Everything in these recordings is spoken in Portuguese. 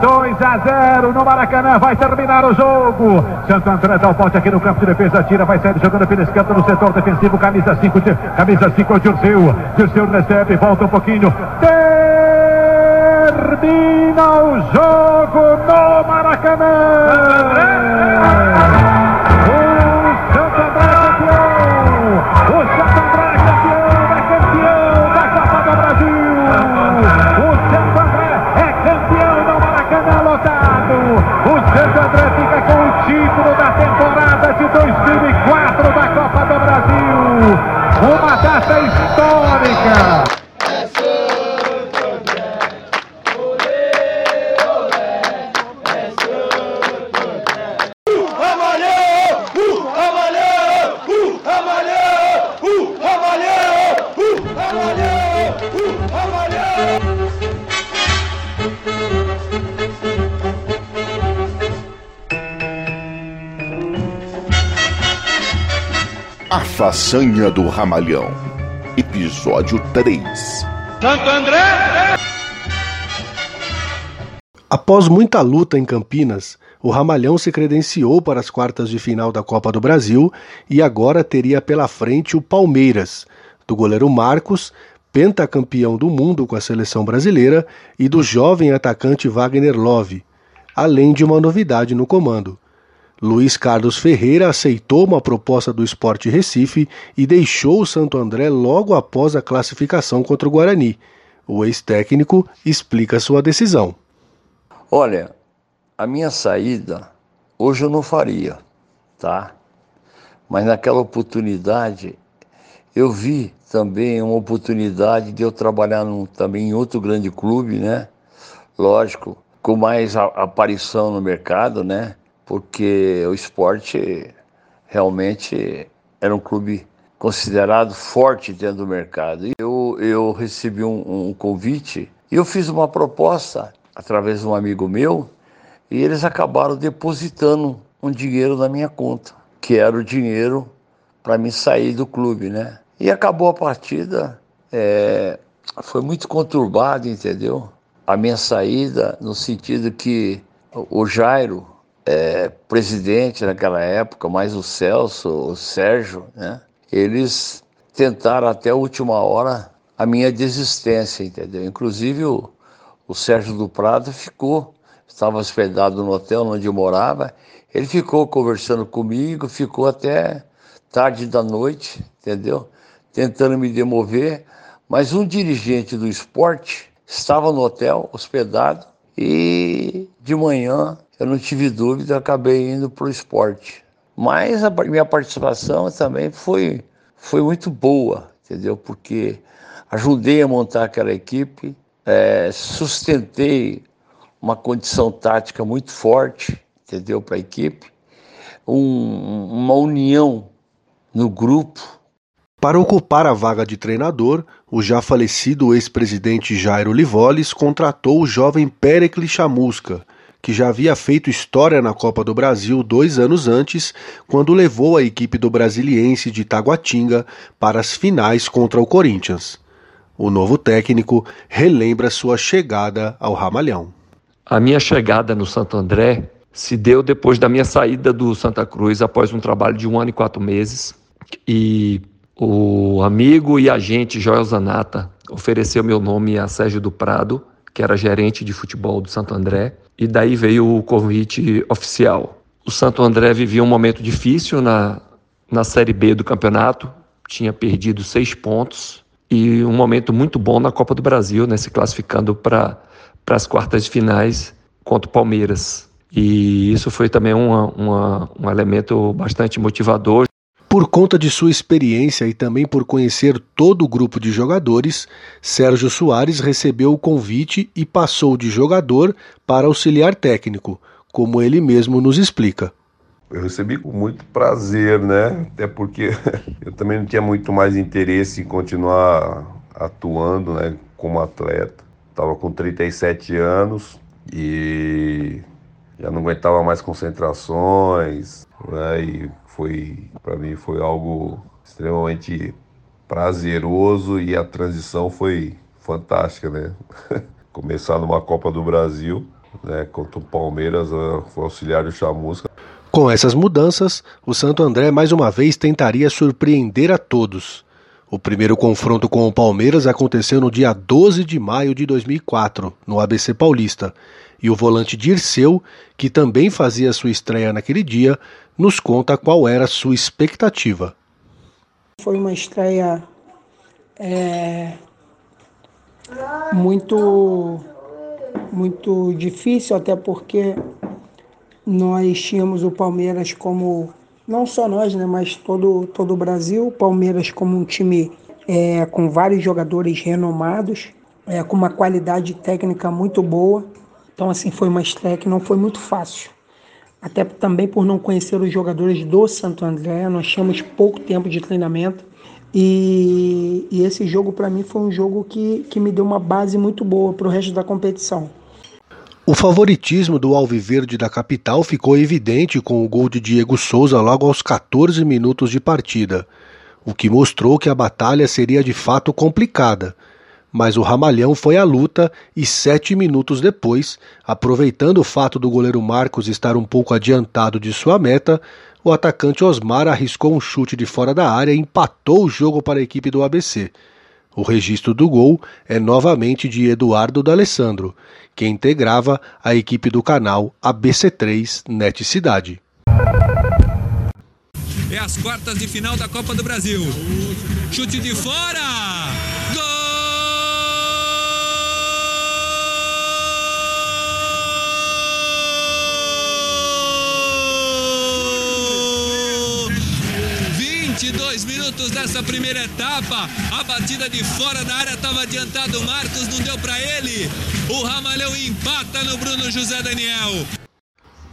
2 a 0 no Maracanã, vai terminar o jogo. Santo André dá o pote aqui no campo de defesa, tira, vai sair jogando pela esquerda no setor defensivo, camisa 5, camisa 5, Dirceu. Dirceu recebe, volta um pouquinho. Termina o jogo no Maracanã. Título da temporada de 2004 da Copa do Brasil. Uma data histórica. Façanha do Ramalhão, Episódio 3 Santo André! Após muita luta em Campinas, o Ramalhão se credenciou para as quartas de final da Copa do Brasil e agora teria pela frente o Palmeiras, do goleiro Marcos, pentacampeão do mundo com a seleção brasileira, e do jovem atacante Wagner Love, além de uma novidade no comando. Luiz Carlos Ferreira aceitou uma proposta do Esporte Recife e deixou o Santo André logo após a classificação contra o Guarani. O ex-técnico explica sua decisão. Olha, a minha saída hoje eu não faria, tá? Mas naquela oportunidade eu vi também uma oportunidade de eu trabalhar num, também em outro grande clube, né? Lógico, com mais aparição no mercado, né? Porque o esporte realmente era um clube considerado forte dentro do mercado. Eu, eu recebi um, um convite e eu fiz uma proposta através de um amigo meu e eles acabaram depositando um dinheiro na minha conta, que era o dinheiro para me sair do clube, né? E acabou a partida, é, foi muito conturbado, entendeu? A minha saída, no sentido que o Jairo, é, presidente naquela época, mais o Celso, o Sérgio, né? Eles tentaram até a última hora a minha desistência, entendeu? Inclusive o, o Sérgio do Prado ficou, estava hospedado no hotel onde eu morava, ele ficou conversando comigo, ficou até tarde da noite, entendeu? Tentando me demover, mas um dirigente do esporte estava no hotel, hospedado, e de manhã eu não tive dúvida, acabei indo para o esporte. Mas a minha participação também foi, foi muito boa, entendeu? Porque ajudei a montar aquela equipe, é, sustentei uma condição tática muito forte, entendeu? Para a equipe, um, uma união no grupo. Para ocupar a vaga de treinador, o já falecido ex-presidente Jairo Livoles contratou o jovem Pericles Chamusca, que já havia feito história na Copa do Brasil dois anos antes, quando levou a equipe do Brasiliense de Taguatinga para as finais contra o Corinthians. O novo técnico relembra sua chegada ao Ramalhão. A minha chegada no Santo André se deu depois da minha saída do Santa Cruz após um trabalho de um ano e quatro meses. E o amigo e agente Joel Zanata ofereceu meu nome a Sérgio do Prado, que era gerente de futebol do Santo André, e daí veio o convite oficial. O Santo André vivia um momento difícil na, na Série B do campeonato, tinha perdido seis pontos, e um momento muito bom na Copa do Brasil, né, se classificando para as quartas de finais contra o Palmeiras. E isso foi também uma, uma, um elemento bastante motivador. Por conta de sua experiência e também por conhecer todo o grupo de jogadores, Sérgio Soares recebeu o convite e passou de jogador para auxiliar técnico, como ele mesmo nos explica. Eu recebi com muito prazer, né? Até porque eu também não tinha muito mais interesse em continuar atuando, né, como atleta. Estava com 37 anos e já não aguentava mais concentrações, né? E foi para mim foi algo extremamente prazeroso e a transição foi fantástica, né? começar numa Copa do Brasil, né, contra o Palmeiras, o auxiliar do Chamusca. Com essas mudanças, o Santo André mais uma vez tentaria surpreender a todos. O primeiro confronto com o Palmeiras aconteceu no dia 12 de maio de 2004, no ABC Paulista, e o volante Dirceu, que também fazia sua estreia naquele dia, nos conta qual era sua expectativa. Foi uma estreia é, muito, muito difícil, até porque nós tínhamos o Palmeiras como, não só nós, né, mas todo, todo o Brasil, Palmeiras como um time é, com vários jogadores renomados, é, com uma qualidade técnica muito boa. Então, assim, foi uma estreia que não foi muito fácil. Até também por não conhecer os jogadores do Santo André, nós tínhamos pouco tempo de treinamento. E, e esse jogo, para mim, foi um jogo que, que me deu uma base muito boa para o resto da competição. O favoritismo do Alviverde da capital ficou evidente com o gol de Diego Souza logo aos 14 minutos de partida, o que mostrou que a batalha seria de fato complicada mas o Ramalhão foi à luta e sete minutos depois, aproveitando o fato do goleiro Marcos estar um pouco adiantado de sua meta, o atacante Osmar arriscou um chute de fora da área e empatou o jogo para a equipe do ABC. O registro do gol é novamente de Eduardo D'Alessandro, que integrava a equipe do canal ABC3 Net Cidade. É as quartas de final da Copa do Brasil. Chute de fora! Minutos dessa primeira etapa. A batida de fora da área estava adiantado. O Marcos não deu para ele. O Ramalhão empata no Bruno José Daniel.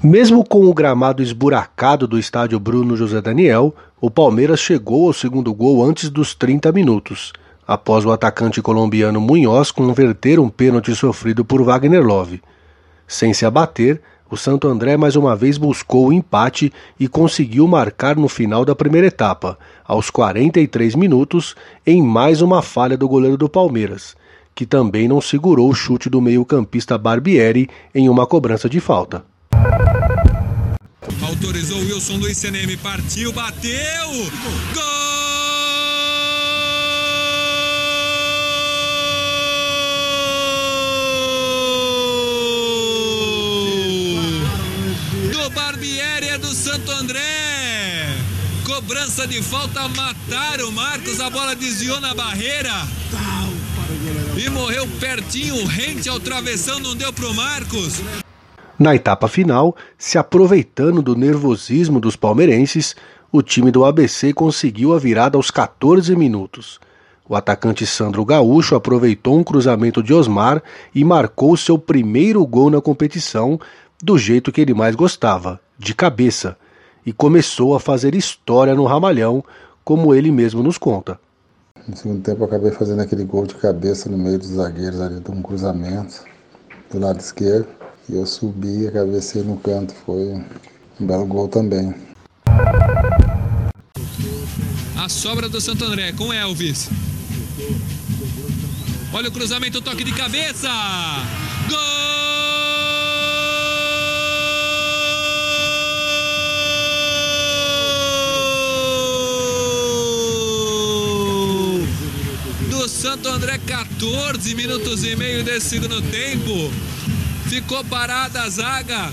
Mesmo com o gramado esburacado do estádio Bruno José Daniel, o Palmeiras chegou ao segundo gol antes dos 30 minutos, após o atacante colombiano Munhoz converter um pênalti sofrido por Wagner Love. Sem se abater, o Santo André mais uma vez buscou o empate e conseguiu marcar no final da primeira etapa, aos 43 minutos, em mais uma falha do goleiro do Palmeiras, que também não segurou o chute do meio-campista Barbieri em uma cobrança de falta. Autorizou Wilson Luiz CNM, partiu, bateu! Gol! Cobrança de falta, mataram o Marcos. A bola desviou na barreira. E morreu pertinho, rente ao travessão, não deu pro Marcos. Na etapa final, se aproveitando do nervosismo dos palmeirenses, o time do ABC conseguiu a virada aos 14 minutos. O atacante Sandro Gaúcho aproveitou um cruzamento de Osmar e marcou seu primeiro gol na competição, do jeito que ele mais gostava, de cabeça, e começou a fazer história no Ramalhão, como ele mesmo nos conta. No segundo tempo, eu acabei fazendo aquele gol de cabeça no meio dos zagueiros ali, de um cruzamento do lado esquerdo. E eu subi e cabecei no canto. Foi um belo gol também. A sobra do Santo André com Elvis. Olha o cruzamento, toque de cabeça. Gol! Santo André, 14 minutos e meio desse segundo tempo. Ficou parada a zaga.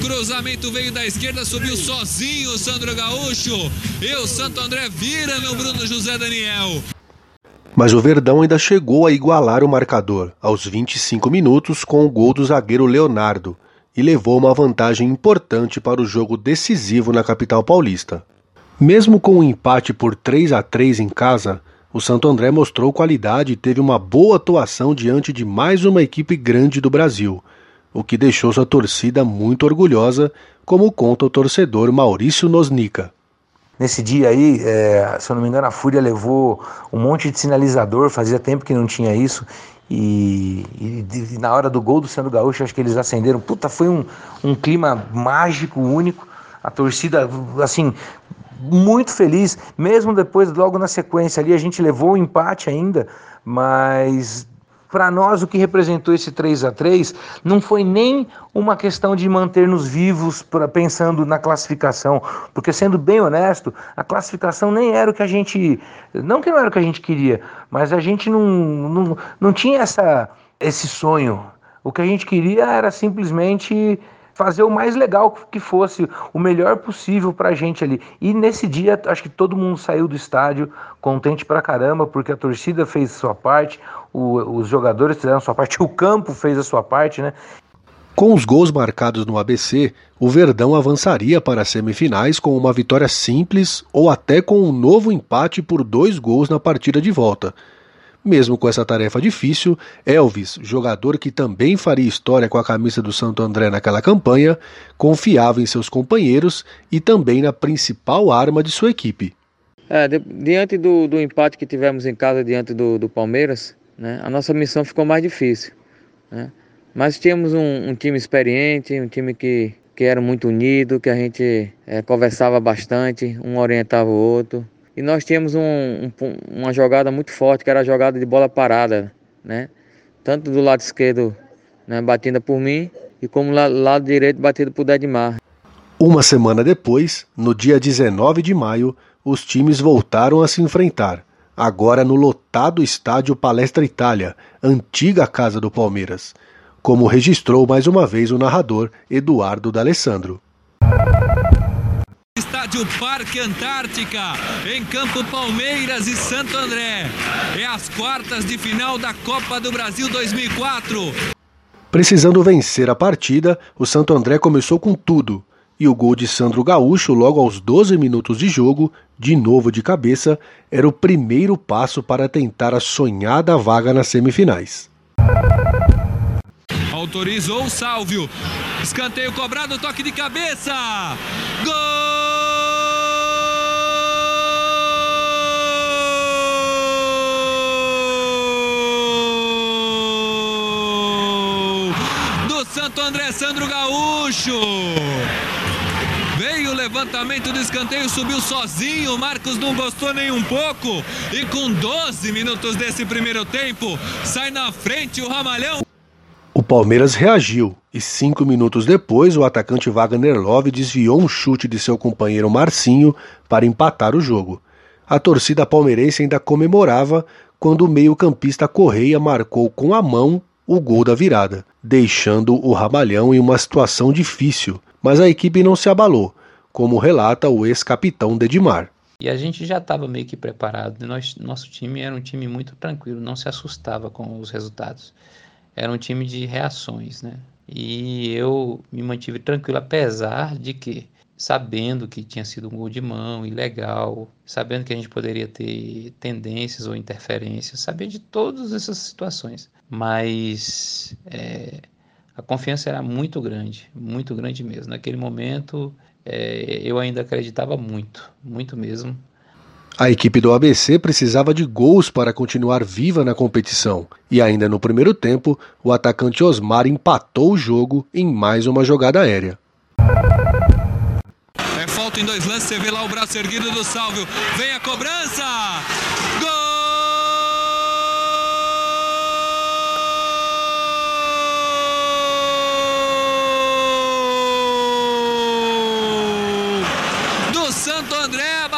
Cruzamento veio da esquerda, subiu sozinho o Sandro Gaúcho. E o Santo André vira no Bruno José Daniel. Mas o Verdão ainda chegou a igualar o marcador aos 25 minutos com o gol do zagueiro Leonardo e levou uma vantagem importante para o jogo decisivo na capital paulista. Mesmo com o um empate por 3 a 3 em casa, o Santo André mostrou qualidade e teve uma boa atuação diante de mais uma equipe grande do Brasil, o que deixou sua torcida muito orgulhosa, como conta o torcedor Maurício Nosnica. Nesse dia aí, é, se eu não me engano, a Fúria levou um monte de sinalizador, fazia tempo que não tinha isso. E, e, e na hora do gol do Sandro Gaúcho, acho que eles acenderam. Puta, foi um, um clima mágico, único. A torcida, assim, muito feliz, mesmo depois, logo na sequência ali, a gente levou o empate ainda, mas para nós o que representou esse 3 a 3 não foi nem uma questão de manter-nos vivos pra, pensando na classificação, porque sendo bem honesto, a classificação nem era o que a gente, não que não era o que a gente queria, mas a gente não, não, não tinha essa, esse sonho. O que a gente queria era simplesmente fazer o mais legal que fosse, o melhor possível pra gente ali. E nesse dia, acho que todo mundo saiu do estádio contente pra caramba, porque a torcida fez a sua parte, o, os jogadores fizeram a sua parte, o campo fez a sua parte, né? Com os gols marcados no ABC, o Verdão avançaria para as semifinais com uma vitória simples ou até com um novo empate por dois gols na partida de volta. Mesmo com essa tarefa difícil, Elvis, jogador que também faria história com a camisa do Santo André naquela campanha, confiava em seus companheiros e também na principal arma de sua equipe. É, de, diante do, do, empate que tivemos em casa diante do, do Palmeiras, né, a nossa missão ficou mais difícil. Né? Mas tínhamos um, um, time experiente, um time que, que era muito unido, que a gente é, conversava bastante, um orientava o outro. E nós tínhamos um, um, uma jogada muito forte, que era a jogada de bola parada, né? Tanto do lado esquerdo, né, batida por mim, e como lá, lado direito, batido por Dedmar. Uma semana depois, no dia 19 de maio, os times voltaram a se enfrentar, agora no lotado estádio Palestra Itália, antiga casa do Palmeiras, como registrou mais uma vez o narrador Eduardo D'Alessandro. Estádio Parque Antártica, em Campo Palmeiras e Santo André. É as quartas de final da Copa do Brasil 2004. Precisando vencer a partida, o Santo André começou com tudo. E o gol de Sandro Gaúcho, logo aos 12 minutos de jogo, de novo de cabeça, era o primeiro passo para tentar a sonhada vaga nas semifinais. Autorizou o Sálvio. Escanteio cobrado, toque de cabeça. Gol! Santo André Sandro Gaúcho. Veio o levantamento do escanteio, subiu sozinho. Marcos não gostou nem um pouco. E com 12 minutos desse primeiro tempo, sai na frente o Ramalhão. O Palmeiras reagiu e cinco minutos depois o atacante Wagner Love desviou um chute de seu companheiro Marcinho para empatar o jogo. A torcida palmeirense ainda comemorava quando o meio-campista Correia marcou com a mão o gol da virada, deixando o Ramalhão em uma situação difícil, mas a equipe não se abalou, como relata o ex-capitão Dedimar. E a gente já estava meio que preparado. Nós, nosso time era um time muito tranquilo, não se assustava com os resultados. Era um time de reações, né? E eu me mantive tranquilo, apesar de que, sabendo que tinha sido um gol de mão, ilegal, sabendo que a gente poderia ter tendências ou interferências, sabia de todas essas situações mas é, a confiança era muito grande, muito grande mesmo. Naquele momento é, eu ainda acreditava muito, muito mesmo. A equipe do ABC precisava de gols para continuar viva na competição, e ainda no primeiro tempo, o atacante Osmar empatou o jogo em mais uma jogada aérea. Em dois lances, você vê lá o braço erguido do Salvio. Vem a cobrança! Gol!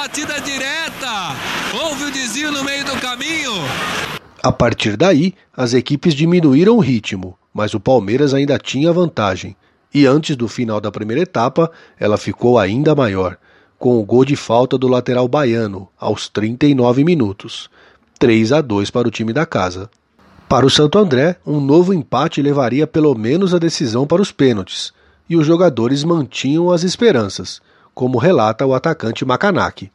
batida direta. Houve o desvio no meio do caminho. A partir daí, as equipes diminuíram o ritmo, mas o Palmeiras ainda tinha vantagem. E antes do final da primeira etapa, ela ficou ainda maior, com o gol de falta do lateral baiano, aos 39 minutos. 3 a 2 para o time da casa. Para o Santo André, um novo empate levaria pelo menos a decisão para os pênaltis, e os jogadores mantinham as esperanças, como relata o atacante Macanaki.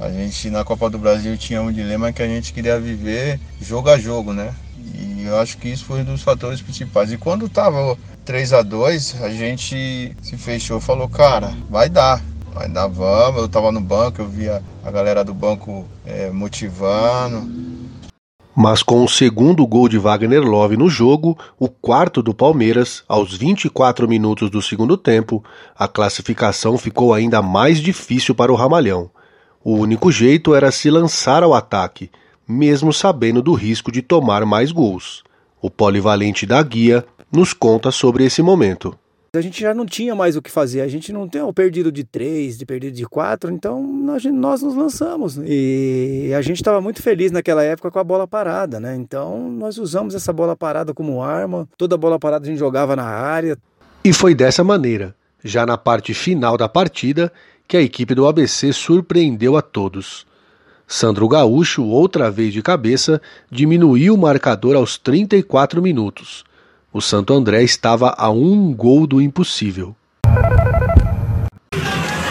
A gente na Copa do Brasil tinha um dilema que a gente queria viver jogo a jogo, né? E eu acho que isso foi um dos fatores principais. E quando tava 3 a 2 a gente se fechou falou, cara, vai dar. Vai dar, vamos. Eu tava no banco, eu via a galera do banco é, motivando. Mas com o segundo gol de Wagner Love no jogo, o quarto do Palmeiras, aos 24 minutos do segundo tempo, a classificação ficou ainda mais difícil para o Ramalhão. O único jeito era se lançar ao ataque, mesmo sabendo do risco de tomar mais gols. O polivalente da guia nos conta sobre esse momento. A gente já não tinha mais o que fazer, a gente não tem o perdido de três, de perdido de quatro, então nós, nós nos lançamos. E a gente estava muito feliz naquela época com a bola parada, né? Então nós usamos essa bola parada como arma, toda bola parada a gente jogava na área. E foi dessa maneira, já na parte final da partida, que a equipe do ABC surpreendeu a todos. Sandro Gaúcho, outra vez de cabeça, diminuiu o marcador aos 34 minutos. O Santo André estava a um gol do impossível.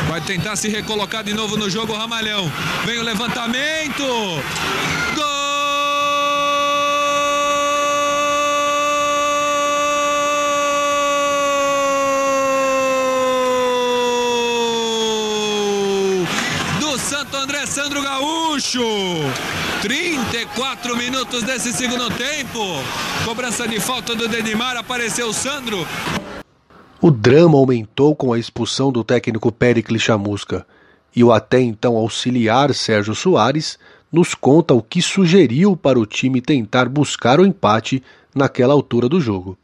Vai tentar se recolocar de novo no jogo, Ramalhão. Vem o levantamento. Gol! Do Santo André Sandro Gaúcho. 34 minutos desse segundo tempo. Cobrança de falta do Denimar, apareceu o Sandro. O drama aumentou com a expulsão do técnico Pericles Chamusca e o até então auxiliar Sérgio Soares nos conta o que sugeriu para o time tentar buscar o empate naquela altura do jogo.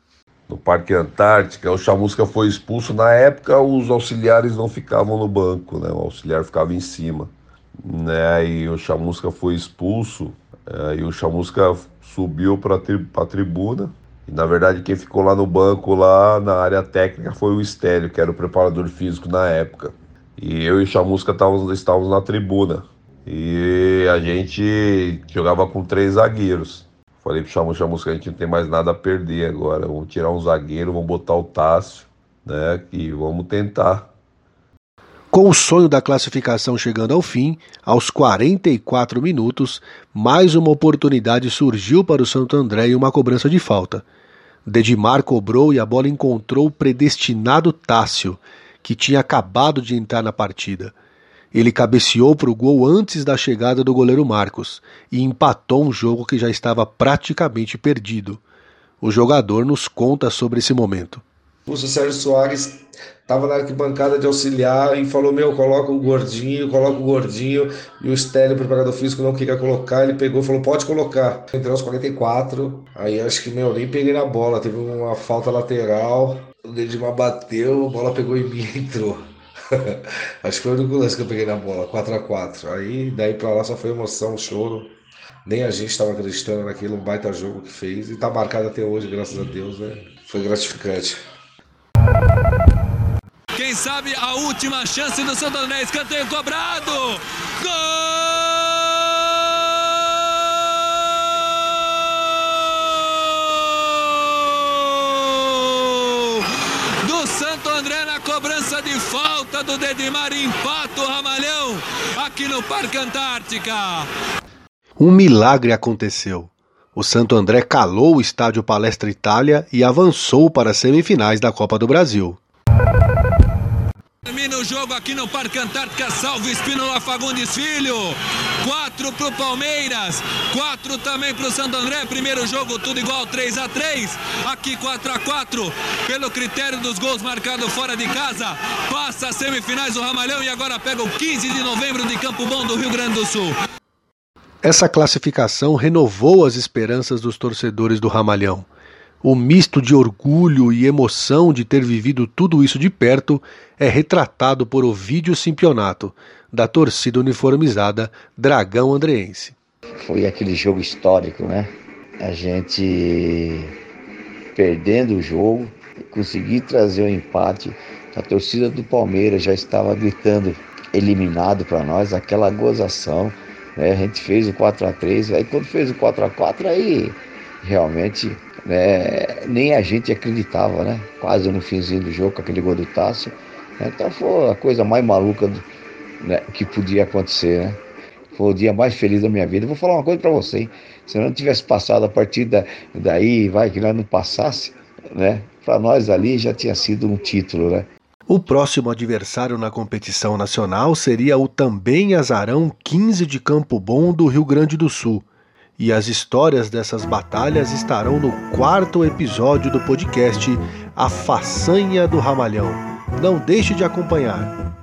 No Parque Antártica, o Chamusca foi expulso. Na época, os auxiliares não ficavam no banco, né? o auxiliar ficava em cima né? E o Chamusca foi expulso, é, e o Chamusca subiu para tri a tribuna. E na verdade quem ficou lá no banco, lá na área técnica, foi o Estélio, que era o preparador físico na época. E eu e o Chamusca estávamos, estávamos na tribuna. E a gente jogava com três zagueiros. Falei pro Chamusca, Chamusca, a gente não tem mais nada a perder agora. Vamos tirar um zagueiro, vamos botar o Tássio, né? E vamos tentar. Com o sonho da classificação chegando ao fim, aos 44 minutos, mais uma oportunidade surgiu para o Santo André e uma cobrança de falta. Dedimar cobrou e a bola encontrou o predestinado Tássio, que tinha acabado de entrar na partida. Ele cabeceou para o gol antes da chegada do goleiro Marcos e empatou um jogo que já estava praticamente perdido. O jogador nos conta sobre esse momento. O Sérgio Soares estava na arquibancada de auxiliar e falou: Meu, coloca o gordinho, coloca o gordinho. E o Stélio, preparador físico, não queria colocar. Ele pegou e falou: Pode colocar. Entrei aos 44. Aí acho que, meu, nem peguei na bola. Teve uma falta lateral. O Dedimar bateu, a bola pegou em mim e entrou. acho que foi o único lance que eu peguei na bola, 4 a 4 Aí daí pra lá só foi emoção, choro. Nem a gente estava acreditando naquilo, um baita jogo que fez. E tá marcado até hoje, graças a Deus, né? Foi gratificante. Quem sabe a última chance do Santo André, escanteio cobrado. Gol! Do Santo André na cobrança de falta do Dedimar, empata o Ramalhão aqui no Parque Antártica. Um milagre aconteceu. O Santo André calou o estádio Palestra Itália e avançou para as semifinais da Copa do Brasil. Termina o jogo aqui no Parque Antártica, salve Espínola Fagundes Filho. Quatro pro Palmeiras, quatro também pro Santo André. Primeiro jogo tudo igual, 3 a 3 Aqui 4 a 4 Pelo critério dos gols marcados fora de casa, passa as semifinais o Ramalhão e agora pega o 15 de novembro de Campo Bom do Rio Grande do Sul. Essa classificação renovou as esperanças dos torcedores do Ramalhão. O misto de orgulho e emoção de ter vivido tudo isso de perto é retratado por Ovídio Simpionato, da torcida uniformizada Dragão Andreense. Foi aquele jogo histórico, né? A gente perdendo o jogo, conseguir trazer o um empate. A torcida do Palmeiras já estava gritando eliminado para nós, aquela gozação né? A gente fez o 4 a 3 aí quando fez o 4 a 4 aí realmente né, nem a gente acreditava, né? Quase no finzinho do jogo com aquele gol do Tássio. Né? Então foi a coisa mais maluca do, né, que podia acontecer, né? Foi o dia mais feliz da minha vida. vou falar uma coisa para você, hein? Se não tivesse passado a partir da, daí, vai que nós não passasse, né? Para nós ali já tinha sido um título, né? O próximo adversário na competição nacional seria o também azarão 15 de Campo Bom do Rio Grande do Sul. E as histórias dessas batalhas estarão no quarto episódio do podcast A Façanha do Ramalhão. Não deixe de acompanhar.